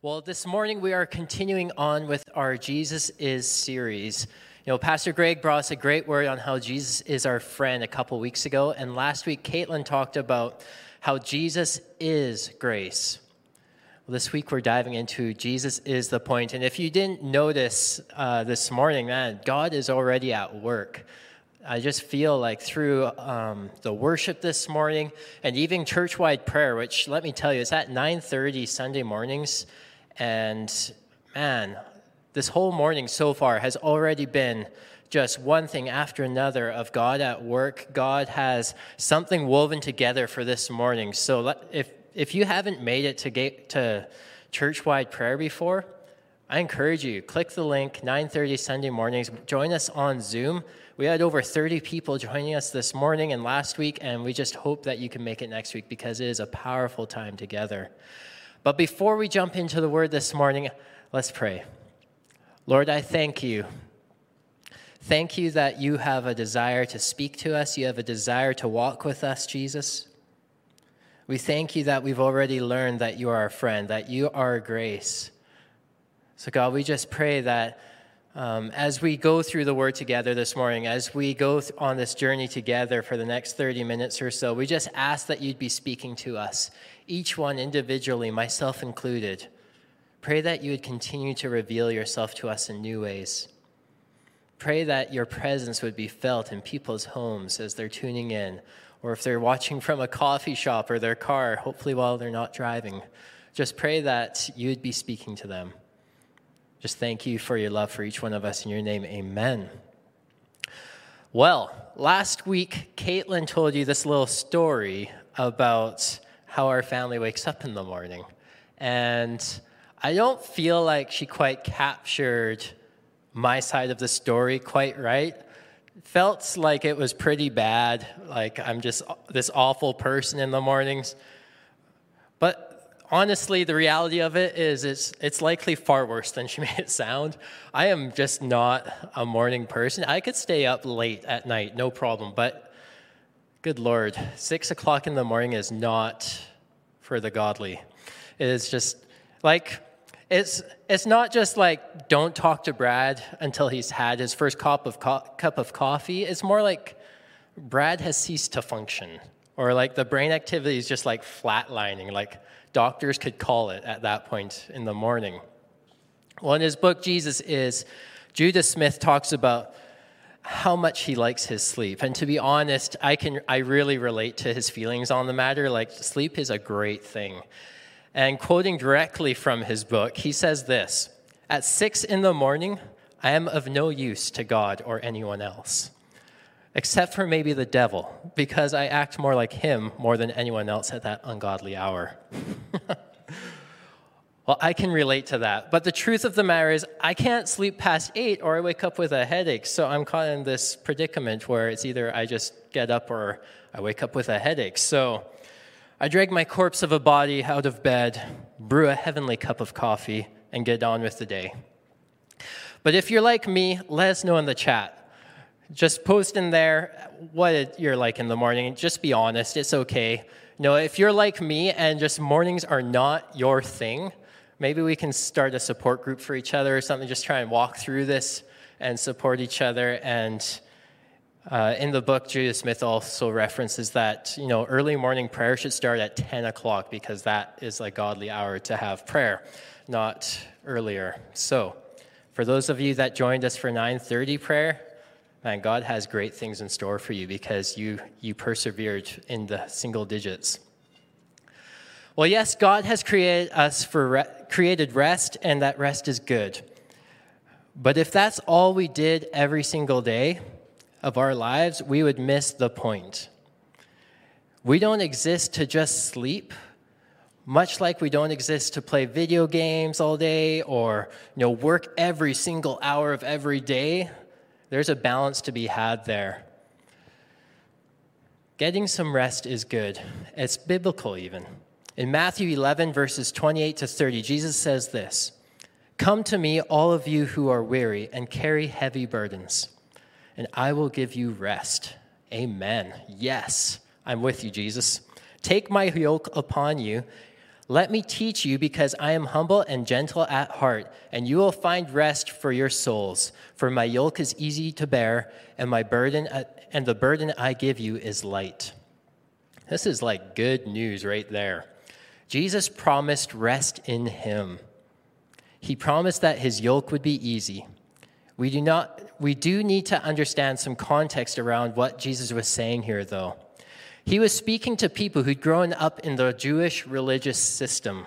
Well, this morning we are continuing on with our Jesus is series. You know, Pastor Greg brought us a great word on how Jesus is our friend a couple weeks ago, and last week Caitlin talked about how Jesus is grace. Well, this week we're diving into Jesus is the point. and if you didn't notice uh, this morning, man, God is already at work. I just feel like through um, the worship this morning and even church-wide prayer, which let me tell you, it's at 9:30 Sunday mornings. And man, this whole morning so far has already been just one thing after another of God at work. God has something woven together for this morning. So if, if you haven't made it to, get to church-wide prayer before, I encourage you, click the link, 9.30 Sunday mornings. Join us on Zoom. We had over 30 people joining us this morning and last week, and we just hope that you can make it next week because it is a powerful time together. But before we jump into the word this morning, let's pray. Lord, I thank you. Thank you that you have a desire to speak to us, you have a desire to walk with us, Jesus. We thank you that we've already learned that you are our friend, that you are grace. So, God, we just pray that um, as we go through the word together this morning, as we go on this journey together for the next 30 minutes or so, we just ask that you'd be speaking to us each one individually, myself included. Pray that you would continue to reveal yourself to us in new ways. Pray that your presence would be felt in people's homes as they're tuning in, or if they're watching from a coffee shop or their car, hopefully while they're not driving. Just pray that you would be speaking to them. Just thank you for your love for each one of us. In your name, amen. Well, last week, Caitlin told you this little story about how our family wakes up in the morning. And I don't feel like she quite captured my side of the story quite right. Felt like it was pretty bad, like I'm just this awful person in the mornings. But honestly, the reality of it is it's, it's likely far worse than she made it sound. I am just not a morning person. I could stay up late at night, no problem, but Good Lord, six o'clock in the morning is not for the godly. It is just like, it's, it's not just like, don't talk to Brad until he's had his first cup of, co- cup of coffee. It's more like, Brad has ceased to function. Or like the brain activity is just like flatlining, like doctors could call it at that point in the morning. Well, in his book, Jesus is, Judah Smith talks about how much he likes his sleep. And to be honest, I can I really relate to his feelings on the matter. Like sleep is a great thing. And quoting directly from his book, he says this At six in the morning, I am of no use to God or anyone else, except for maybe the devil, because I act more like him more than anyone else at that ungodly hour. Well, I can relate to that. But the truth of the matter is, I can't sleep past eight or I wake up with a headache. So I'm caught in this predicament where it's either I just get up or I wake up with a headache. So I drag my corpse of a body out of bed, brew a heavenly cup of coffee, and get on with the day. But if you're like me, let us know in the chat. Just post in there what you're like in the morning. Just be honest, it's okay. Know, if you're like me and just mornings are not your thing, maybe we can start a support group for each other or something, just try and walk through this and support each other. And uh, in the book, Judah Smith also references that, you know, early morning prayer should start at 10 o'clock because that is a godly hour to have prayer, not earlier. So, for those of you that joined us for 9:30 prayer, man, God has great things in store for you because you you persevered in the single digits. Well, yes, God has created us for re- created rest, and that rest is good. But if that's all we did every single day of our lives, we would miss the point. We don't exist to just sleep, much like we don't exist to play video games all day or you know, work every single hour of every day. There's a balance to be had there. Getting some rest is good. It's biblical, even. In Matthew 11, verses 28 to 30, Jesus says this Come to me, all of you who are weary and carry heavy burdens, and I will give you rest. Amen. Yes, I'm with you, Jesus. Take my yoke upon you. Let me teach you because I am humble and gentle at heart, and you will find rest for your souls. For my yoke is easy to bear, and my burden uh, and the burden I give you is light. This is like good news right there. Jesus promised rest in him. He promised that his yoke would be easy. We do not we do need to understand some context around what Jesus was saying here though. He was speaking to people who'd grown up in the Jewish religious system.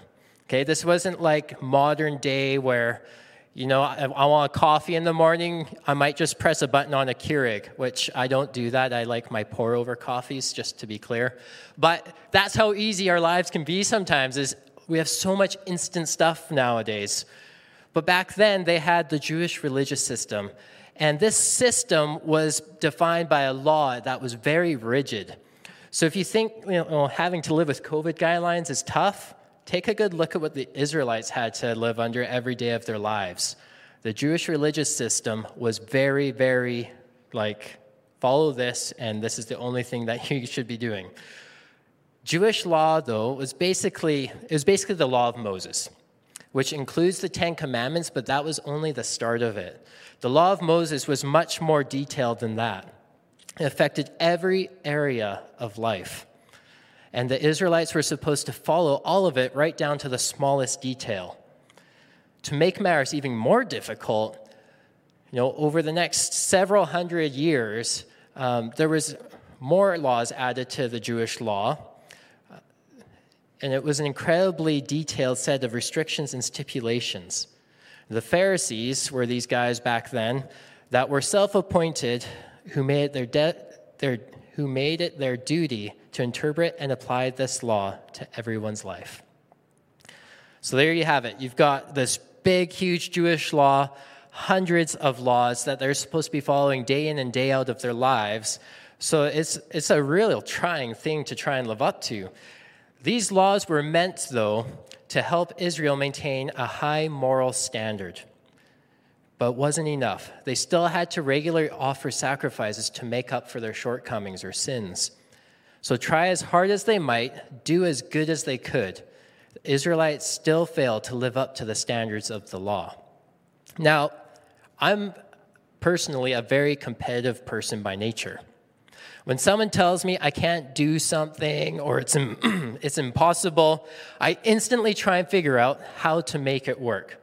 Okay, this wasn't like modern day where, you know, I, I want a coffee in the morning, I might just press a button on a Keurig, which I don't do that. I like my pour over coffees, just to be clear. But that's how easy our lives can be sometimes, is we have so much instant stuff nowadays. But back then, they had the Jewish religious system. And this system was defined by a law that was very rigid. So if you think you know, having to live with COVID guidelines is tough, take a good look at what the Israelites had to live under every day of their lives. The Jewish religious system was very, very like, follow this, and this is the only thing that you should be doing. Jewish law, though, was basically it was basically the law of Moses, which includes the Ten Commandments, but that was only the start of it. The law of Moses was much more detailed than that. It affected every area of life. And the Israelites were supposed to follow all of it right down to the smallest detail. To make matters even more difficult, you know, over the next several hundred years, um, there was more laws added to the Jewish law, and it was an incredibly detailed set of restrictions and stipulations. The Pharisees were these guys back then that were self appointed who made, their de- their, who made it their duty to interpret and apply this law to everyone's life. So there you have it. You've got this big, huge Jewish law, hundreds of laws that they're supposed to be following day in and day out of their lives. So it's, it's a real trying thing to try and live up to. These laws were meant, though, to help Israel maintain a high moral standard but wasn't enough. They still had to regularly offer sacrifices to make up for their shortcomings or sins. So try as hard as they might, do as good as they could. The Israelites still failed to live up to the standards of the law. Now, I'm personally a very competitive person by nature. When someone tells me I can't do something or it's, it's impossible, I instantly try and figure out how to make it work.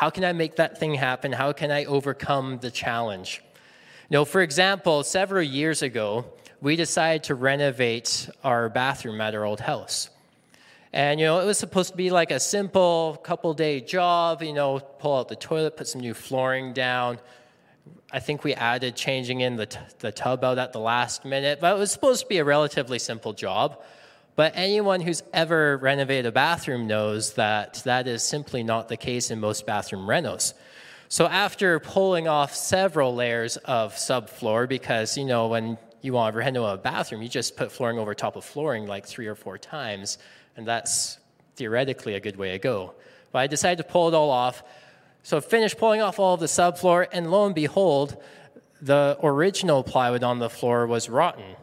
How can I make that thing happen? How can I overcome the challenge? You know, for example, several years ago, we decided to renovate our bathroom at our old house. And, you know, it was supposed to be like a simple couple day job, you know, pull out the toilet, put some new flooring down. I think we added changing in the, t- the tub out at the last minute, but it was supposed to be a relatively simple job. But anyone who's ever renovated a bathroom knows that that is simply not the case in most bathroom renos. So after pulling off several layers of subfloor, because you know when you want to reno a bathroom, you just put flooring over top of flooring like three or four times, and that's theoretically a good way to go. But I decided to pull it all off. So finished pulling off all of the subfloor, and lo and behold, the original plywood on the floor was rotten.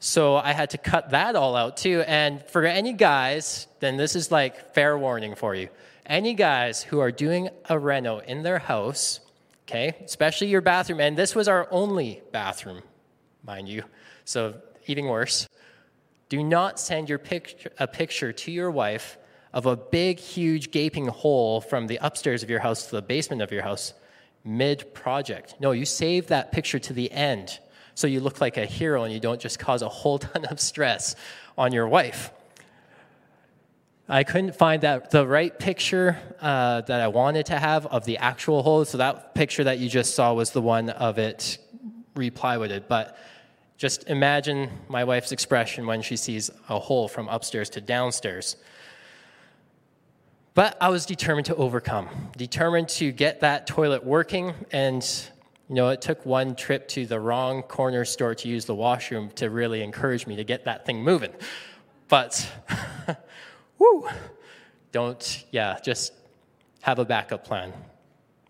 So I had to cut that all out too. And for any guys, then this is like fair warning for you. Any guys who are doing a reno in their house, okay, especially your bathroom, and this was our only bathroom, mind you, so even worse. Do not send your picture, a picture to your wife of a big, huge, gaping hole from the upstairs of your house to the basement of your house mid project. No, you save that picture to the end so you look like a hero and you don't just cause a whole ton of stress on your wife. I couldn't find that the right picture uh, that I wanted to have of the actual hole. So that picture that you just saw was the one of it replywooded. But just imagine my wife's expression when she sees a hole from upstairs to downstairs. But I was determined to overcome, determined to get that toilet working, and you know, it took one trip to the wrong corner store to use the washroom to really encourage me to get that thing moving. But, whoo, don't, yeah, just have a backup plan.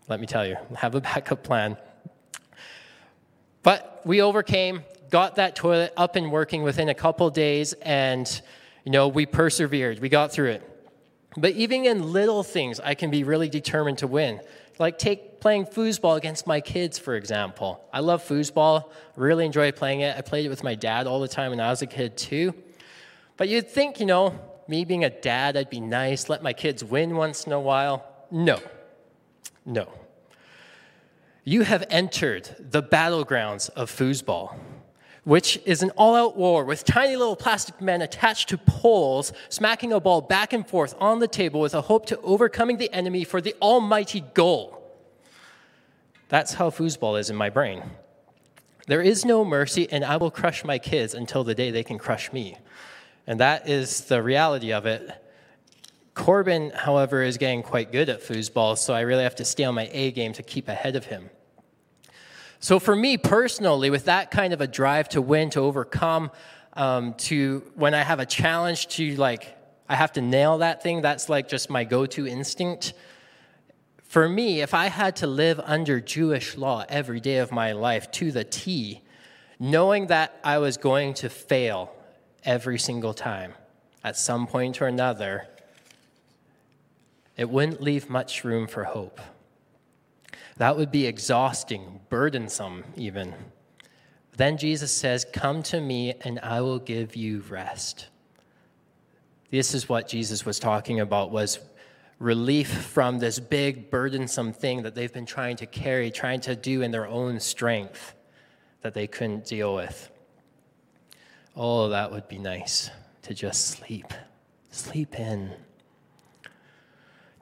Let me tell you, have a backup plan. But we overcame, got that toilet up and working within a couple days, and, you know, we persevered. We got through it. But even in little things, I can be really determined to win. Like take playing foosball against my kids, for example. I love foosball, really enjoy playing it. I played it with my dad all the time when I was a kid too. But you'd think, you know, me being a dad, I'd be nice, let my kids win once in a while. No, no. You have entered the battlegrounds of foosball which is an all out war with tiny little plastic men attached to poles, smacking a ball back and forth on the table with a hope to overcoming the enemy for the almighty goal. That's how foosball is in my brain. There is no mercy, and I will crush my kids until the day they can crush me. And that is the reality of it. Corbin, however, is getting quite good at foosball, so I really have to stay on my A game to keep ahead of him. So, for me personally, with that kind of a drive to win, to overcome, um, to when I have a challenge to like, I have to nail that thing, that's like just my go to instinct. For me, if I had to live under Jewish law every day of my life to the T, knowing that I was going to fail every single time at some point or another, it wouldn't leave much room for hope. That would be exhausting, burdensome, even. Then Jesus says, Come to me, and I will give you rest. This is what Jesus was talking about was relief from this big burdensome thing that they've been trying to carry, trying to do in their own strength that they couldn't deal with. Oh, that would be nice to just sleep. Sleep in.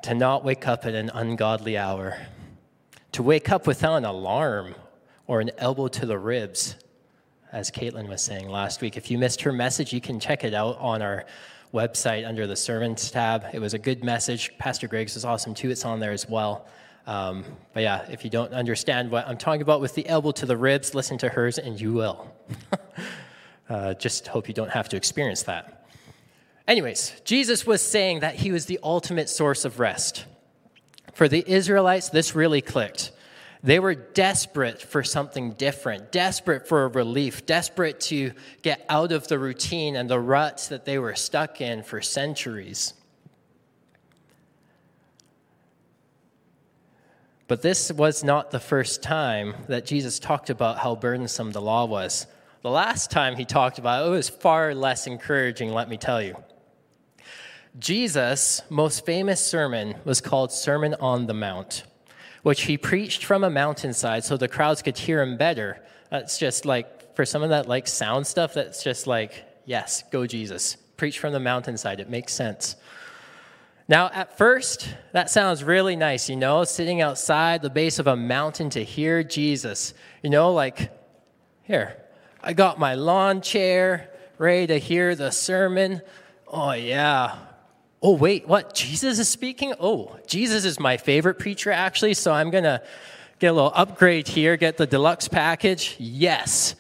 To not wake up at an ungodly hour to wake up without an alarm or an elbow to the ribs, as Caitlin was saying last week. If you missed her message, you can check it out on our website under the servants tab. It was a good message. Pastor Greg's was awesome too. It's on there as well. Um, but yeah, if you don't understand what I'm talking about with the elbow to the ribs, listen to hers and you will. uh, just hope you don't have to experience that. Anyways, Jesus was saying that he was the ultimate source of rest. For the Israelites, this really clicked. They were desperate for something different, desperate for a relief, desperate to get out of the routine and the ruts that they were stuck in for centuries. But this was not the first time that Jesus talked about how burdensome the law was. The last time he talked about it, it was far less encouraging, let me tell you. Jesus' most famous sermon was called Sermon on the Mount, which he preached from a mountainside so the crowds could hear him better. That's just like, for some of that like sound stuff, that's just like, yes, go Jesus. Preach from the mountainside. It makes sense. Now, at first, that sounds really nice, you know, sitting outside the base of a mountain to hear Jesus. You know, like, here, I got my lawn chair ready to hear the sermon. Oh, yeah, oh, wait, what? Jesus is speaking? Oh, Jesus is my favorite preacher, actually, so I'm going to get a little upgrade here, get the deluxe package. Yes.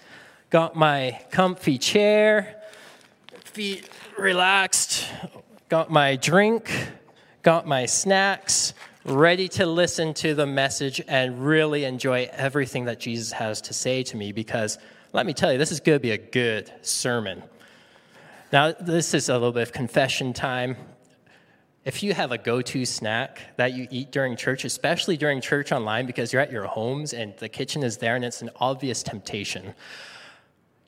Got my comfy chair, feet relaxed, got my drink, got my snacks, ready to listen to the message and really enjoy everything that Jesus has to say to me because let me tell you, this is going to be a good sermon. Now, this is a little bit of confession time if you have a go to snack that you eat during church, especially during church online because you're at your homes and the kitchen is there and it's an obvious temptation,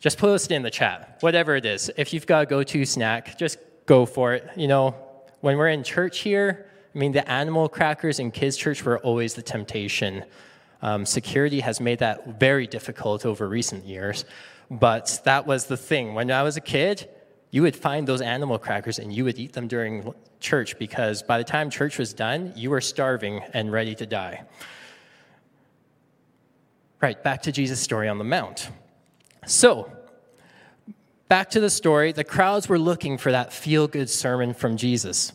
just post it in the chat, whatever it is. If you've got a go to snack, just go for it. You know, when we're in church here, I mean, the animal crackers in kids' church were always the temptation. Um, security has made that very difficult over recent years, but that was the thing. When I was a kid, you would find those animal crackers and you would eat them during church because by the time church was done, you were starving and ready to die. Right, back to Jesus' story on the Mount. So, back to the story, the crowds were looking for that feel good sermon from Jesus.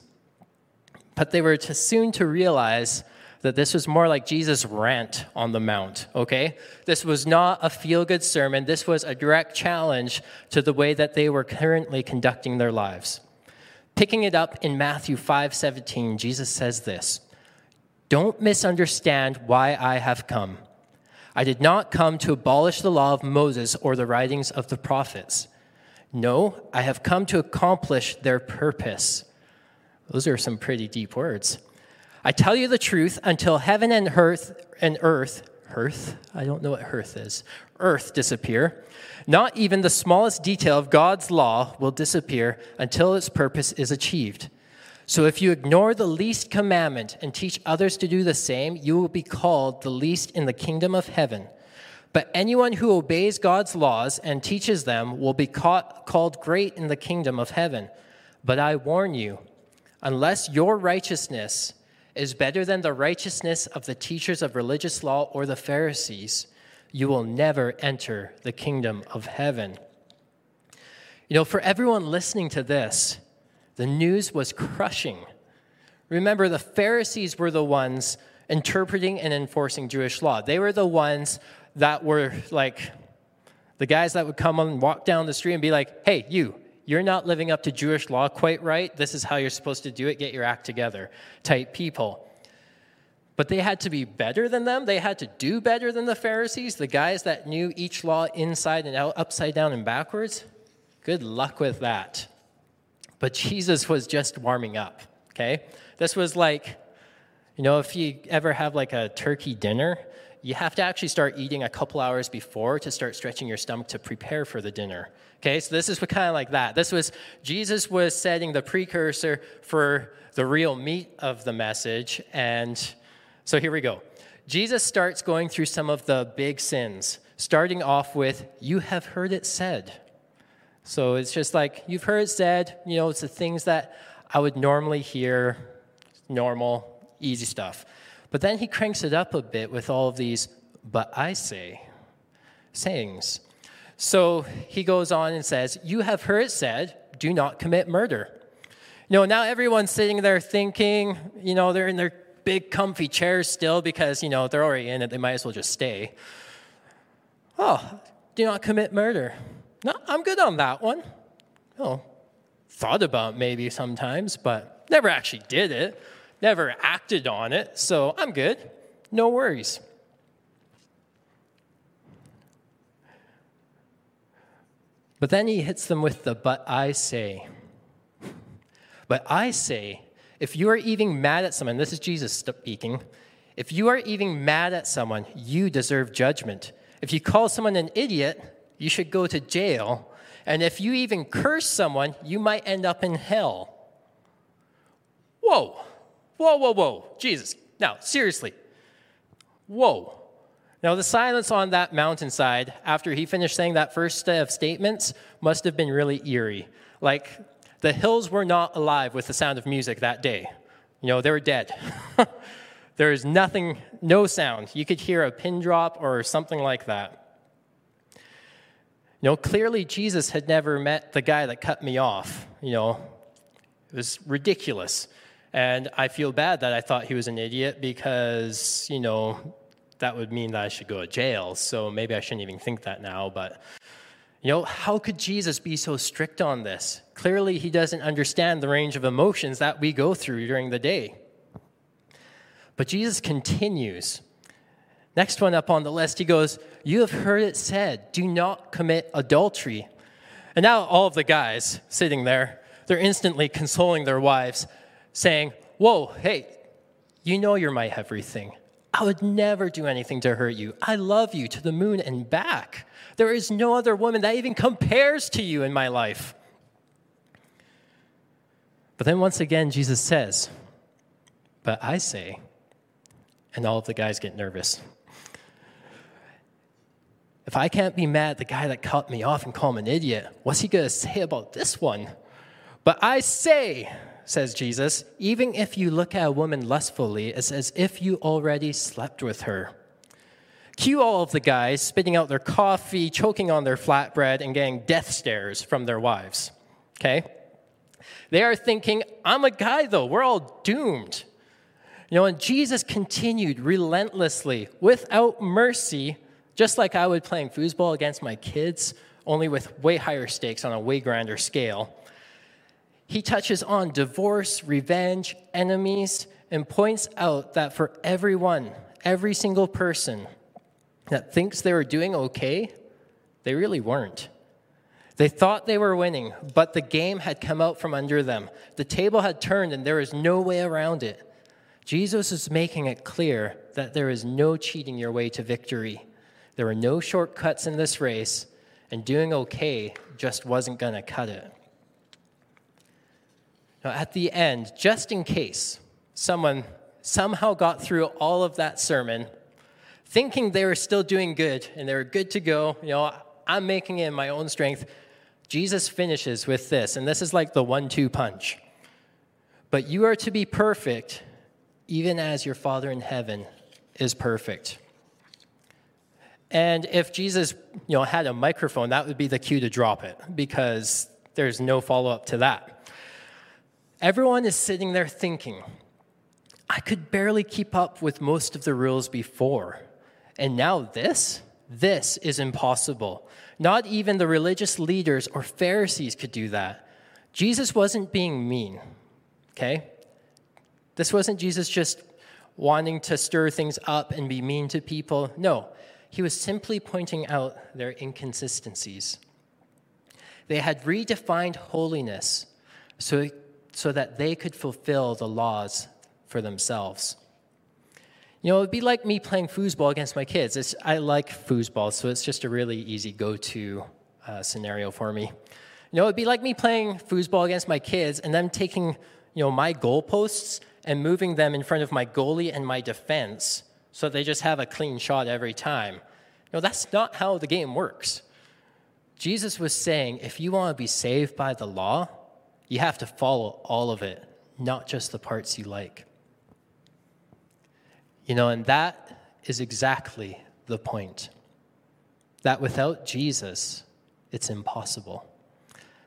But they were too soon to realize that this was more like Jesus' rant on the Mount, okay? This was not a feel good sermon. This was a direct challenge to the way that they were currently conducting their lives. Picking it up in Matthew 5 17, Jesus says this Don't misunderstand why I have come. I did not come to abolish the law of Moses or the writings of the prophets. No, I have come to accomplish their purpose. Those are some pretty deep words. I tell you the truth, until heaven and earth and earth, earth, I don't know what earth is, earth disappear, not even the smallest detail of God's law will disappear until its purpose is achieved. So if you ignore the least commandment and teach others to do the same, you will be called the least in the kingdom of heaven. But anyone who obeys God's laws and teaches them will be caught, called great in the kingdom of heaven. But I warn you, unless your righteousness is better than the righteousness of the teachers of religious law or the Pharisees, you will never enter the kingdom of heaven. You know, for everyone listening to this, the news was crushing. Remember, the Pharisees were the ones interpreting and enforcing Jewish law. They were the ones that were like the guys that would come and walk down the street and be like, hey, you, you're not living up to Jewish law quite right. This is how you're supposed to do it. Get your act together type people. But they had to be better than them. They had to do better than the Pharisees, the guys that knew each law inside and out, upside down and backwards. Good luck with that. But Jesus was just warming up, okay? This was like, you know, if you ever have like a turkey dinner, you have to actually start eating a couple hours before to start stretching your stomach to prepare for the dinner. Okay, so this is kind of like that. This was, Jesus was setting the precursor for the real meat of the message. And so here we go. Jesus starts going through some of the big sins, starting off with, You have heard it said. So it's just like, You've heard it said, you know, it's the things that I would normally hear, normal, easy stuff. But then he cranks it up a bit with all of these, but I say sayings. So he goes on and says, You have heard it said, do not commit murder. You know, now everyone's sitting there thinking, you know, they're in their big comfy chairs still because, you know, they're already in it, they might as well just stay. Oh, do not commit murder. No, I'm good on that one. Oh, thought about maybe sometimes, but never actually did it, never acted on it, so I'm good. No worries. But then he hits them with the but I say. But I say, if you are even mad at someone, this is Jesus speaking, if you are even mad at someone, you deserve judgment. If you call someone an idiot, you should go to jail. And if you even curse someone, you might end up in hell. Whoa, whoa, whoa, whoa. Jesus, now, seriously. Whoa. Now, the silence on that mountainside after he finished saying that first set of statements must have been really eerie. Like, the hills were not alive with the sound of music that day. You know, they were dead. there is nothing, no sound. You could hear a pin drop or something like that. You know, clearly Jesus had never met the guy that cut me off. You know, it was ridiculous. And I feel bad that I thought he was an idiot because, you know, that would mean that I should go to jail. So maybe I shouldn't even think that now. But, you know, how could Jesus be so strict on this? Clearly, he doesn't understand the range of emotions that we go through during the day. But Jesus continues. Next one up on the list, he goes, You have heard it said, do not commit adultery. And now all of the guys sitting there, they're instantly consoling their wives, saying, Whoa, hey, you know you're my everything. I would never do anything to hurt you. I love you to the moon and back. There is no other woman that even compares to you in my life. But then once again, Jesus says, But I say, and all of the guys get nervous. If I can't be mad at the guy that cut me off and call him an idiot, what's he to say about this one? But I say, says Jesus, even if you look at a woman lustfully, it's as if you already slept with her. Cue all of the guys spitting out their coffee, choking on their flatbread, and getting death stares from their wives. Okay? They are thinking, I'm a guy though, we're all doomed. You know, and Jesus continued relentlessly, without mercy, just like I would playing foosball against my kids, only with way higher stakes on a way grander scale. He touches on divorce, revenge, enemies, and points out that for everyone, every single person that thinks they were doing okay, they really weren't. They thought they were winning, but the game had come out from under them. The table had turned, and there was no way around it. Jesus is making it clear that there is no cheating your way to victory. There are no shortcuts in this race, and doing okay just wasn't going to cut it. Now, at the end, just in case someone somehow got through all of that sermon thinking they were still doing good and they were good to go, you know, I'm making it in my own strength, Jesus finishes with this, and this is like the one two punch. But you are to be perfect, even as your Father in heaven is perfect. And if Jesus, you know, had a microphone, that would be the cue to drop it because there's no follow up to that. Everyone is sitting there thinking, I could barely keep up with most of the rules before. And now this? This is impossible. Not even the religious leaders or Pharisees could do that. Jesus wasn't being mean, okay? This wasn't Jesus just wanting to stir things up and be mean to people. No, he was simply pointing out their inconsistencies. They had redefined holiness so, so that they could fulfill the laws for themselves. You know, it'd be like me playing foosball against my kids. It's, I like foosball, so it's just a really easy go to uh, scenario for me. You know, it'd be like me playing foosball against my kids and them taking, you know, my goalposts and moving them in front of my goalie and my defense so they just have a clean shot every time. Know, that's not how the game works. Jesus was saying if you want to be saved by the law, you have to follow all of it, not just the parts you like. You know, and that is exactly the point. That without Jesus, it's impossible.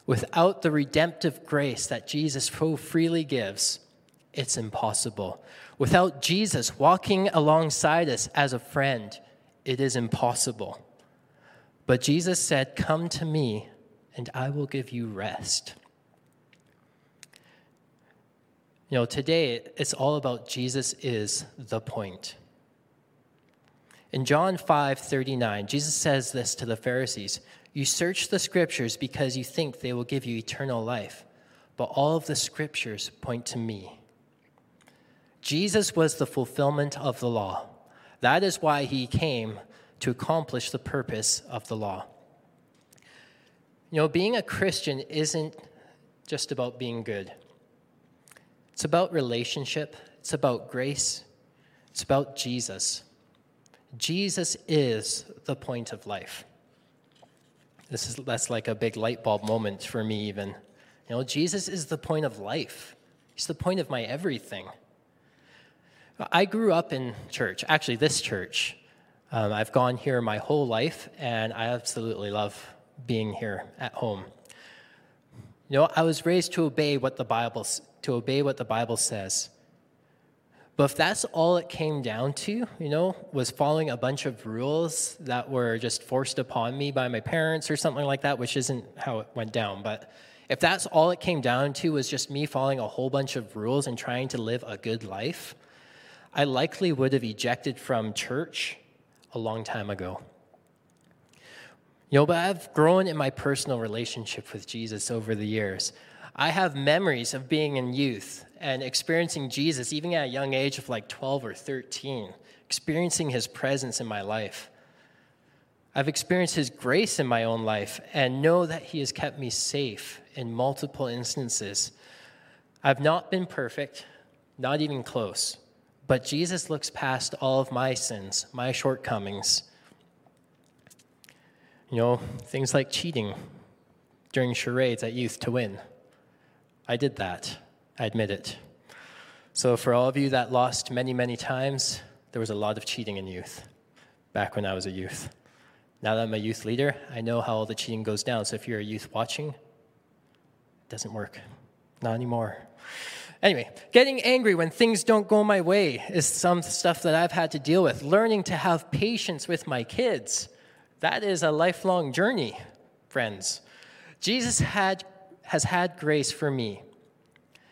Without the redemptive grace that Jesus so freely gives, it's impossible. Without Jesus walking alongside us as a friend, it is impossible. But Jesus said, Come to me, and I will give you rest. You know, today it's all about Jesus is the point. In John 5 39, Jesus says this to the Pharisees You search the scriptures because you think they will give you eternal life, but all of the scriptures point to me. Jesus was the fulfillment of the law. That is why he came to accomplish the purpose of the law. You know, being a Christian isn't just about being good. It's about relationship, it's about grace, it's about Jesus. Jesus is the point of life. This is that's like a big light bulb moment for me even. You know, Jesus is the point of life. He's the point of my everything. I grew up in church, actually this church. Um, I've gone here my whole life, and I absolutely love being here at home. You know, I was raised to obey what the Bible to obey what the Bible says. But if that's all it came down to, you know, was following a bunch of rules that were just forced upon me by my parents or something like that, which isn't how it went down, but if that's all it came down to was just me following a whole bunch of rules and trying to live a good life, I likely would have ejected from church a long time ago. You know, but I've grown in my personal relationship with Jesus over the years. I have memories of being in youth and experiencing Jesus, even at a young age of like 12 or 13, experiencing his presence in my life. I've experienced his grace in my own life and know that he has kept me safe in multiple instances. I've not been perfect, not even close, but Jesus looks past all of my sins, my shortcomings. You know, things like cheating during charades at youth to win I did that. I admit it. So, for all of you that lost many, many times, there was a lot of cheating in youth back when I was a youth. Now that I'm a youth leader, I know how all the cheating goes down. So, if you're a youth watching, it doesn't work. Not anymore. Anyway, getting angry when things don't go my way is some stuff that I've had to deal with. Learning to have patience with my kids, that is a lifelong journey, friends. Jesus had has had grace for me.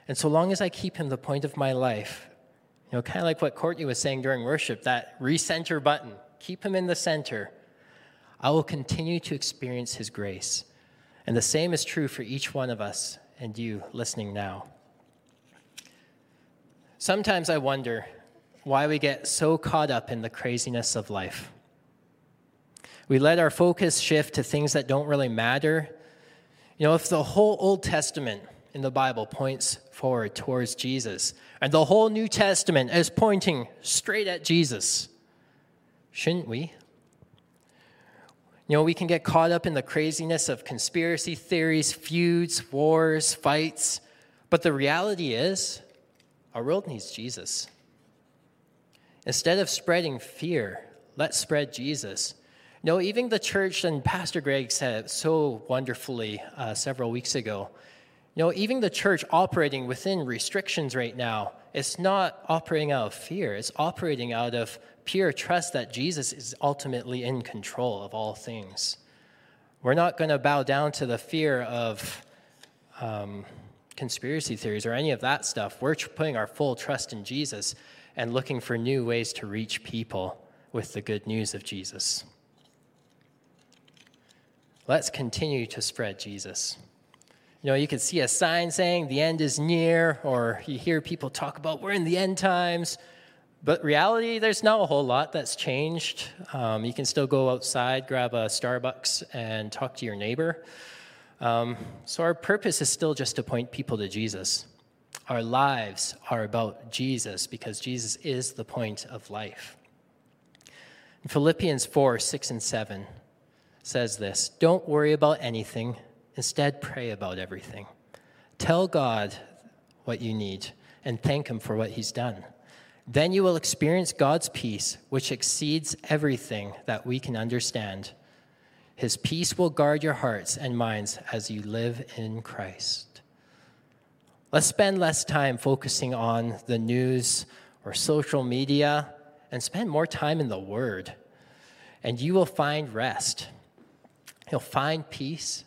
And so long as I keep him the point of my life, you know, kind of like what Courtney was saying during worship, that recenter button, keep him in the center, I will continue to experience his grace. And the same is true for each one of us and you listening now. Sometimes I wonder why we get so caught up in the craziness of life. We let our focus shift to things that don't really matter. You know, if the whole Old Testament in the Bible points forward towards Jesus, and the whole New Testament is pointing straight at Jesus, shouldn't we? You know, we can get caught up in the craziness of conspiracy theories, feuds, wars, fights, but the reality is, our world needs Jesus. Instead of spreading fear, let's spread Jesus. No, even the church, and Pastor Greg said so wonderfully uh, several weeks ago. You know, even the church operating within restrictions right now, it's not operating out of fear, it's operating out of pure trust that Jesus is ultimately in control of all things. We're not going to bow down to the fear of um, conspiracy theories or any of that stuff. We're putting our full trust in Jesus and looking for new ways to reach people with the good news of Jesus. Let's continue to spread Jesus. You know, you can see a sign saying the end is near, or you hear people talk about we're in the end times. But reality, there's not a whole lot that's changed. Um, you can still go outside, grab a Starbucks, and talk to your neighbor. Um, so our purpose is still just to point people to Jesus. Our lives are about Jesus because Jesus is the point of life. In Philippians 4 6 and 7 says this Don't worry about anything, instead, pray about everything. Tell God what you need and thank Him for what He's done. Then you will experience God's peace, which exceeds everything that we can understand. His peace will guard your hearts and minds as you live in Christ. Let's spend less time focusing on the news or social media and spend more time in the Word. And you will find rest. You'll find peace.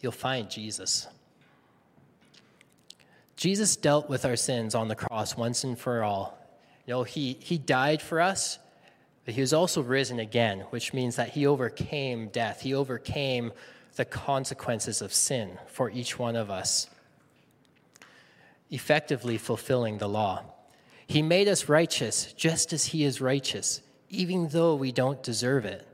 You'll find Jesus. Jesus dealt with our sins on the cross once and for all you know, he, he died for us, but he was also risen again, which means that he overcame death. He overcame the consequences of sin for each one of us, effectively fulfilling the law. He made us righteous just as he is righteous, even though we don't deserve it.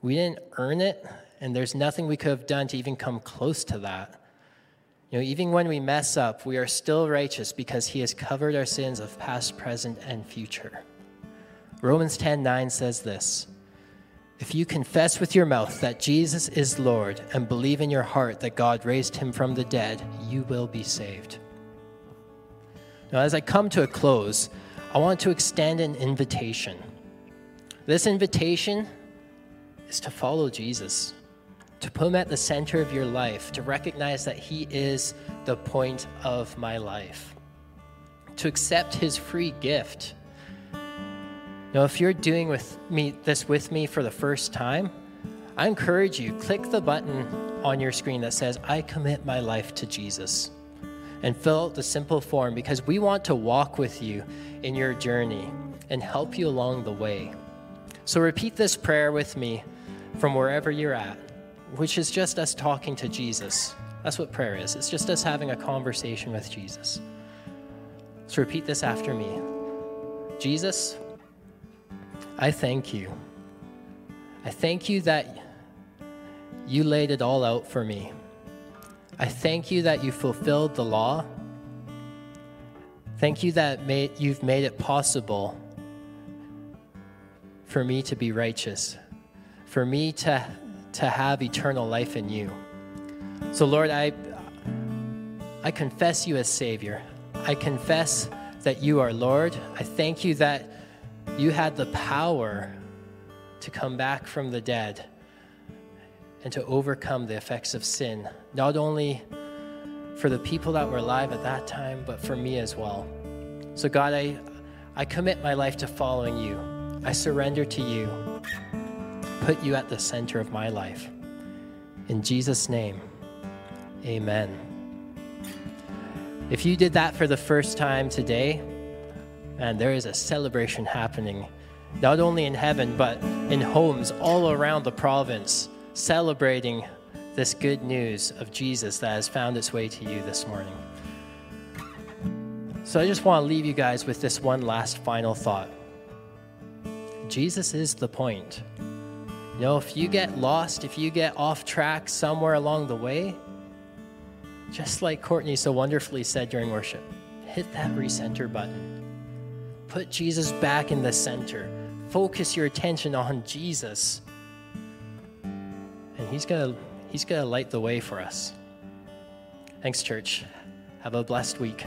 We didn't earn it, and there's nothing we could have done to even come close to that. You know, even when we mess up, we are still righteous because he has covered our sins of past, present, and future. Romans 10:9 says this: If you confess with your mouth that Jesus is Lord and believe in your heart that God raised him from the dead, you will be saved. Now, as I come to a close, I want to extend an invitation. This invitation is to follow Jesus to put Him at the center of your life, to recognize that He is the point of my life, to accept His free gift. Now, if you're doing with me this with me for the first time, I encourage you click the button on your screen that says I commit my life to Jesus and fill out the simple form because we want to walk with you in your journey and help you along the way. So repeat this prayer with me from wherever you're at which is just us talking to Jesus. That's what prayer is. It's just us having a conversation with Jesus. So repeat this after me Jesus, I thank you. I thank you that you laid it all out for me. I thank you that you fulfilled the law. Thank you that made, you've made it possible for me to be righteous, for me to to have eternal life in you. So, Lord, I, I confess you as Savior. I confess that you are Lord. I thank you that you had the power to come back from the dead and to overcome the effects of sin, not only for the people that were alive at that time, but for me as well. So, God, I, I commit my life to following you. I surrender to you put you at the center of my life. In Jesus' name, amen. If you did that for the first time today, and there is a celebration happening, not only in heaven, but in homes all around the province, celebrating this good news of Jesus that has found its way to you this morning. So I just want to leave you guys with this one last final thought. Jesus is the point. You know, if you get lost, if you get off track somewhere along the way, just like Courtney so wonderfully said during worship, hit that recenter button. Put Jesus back in the center. Focus your attention on Jesus. And he's going to he's going to light the way for us. Thanks church. Have a blessed week.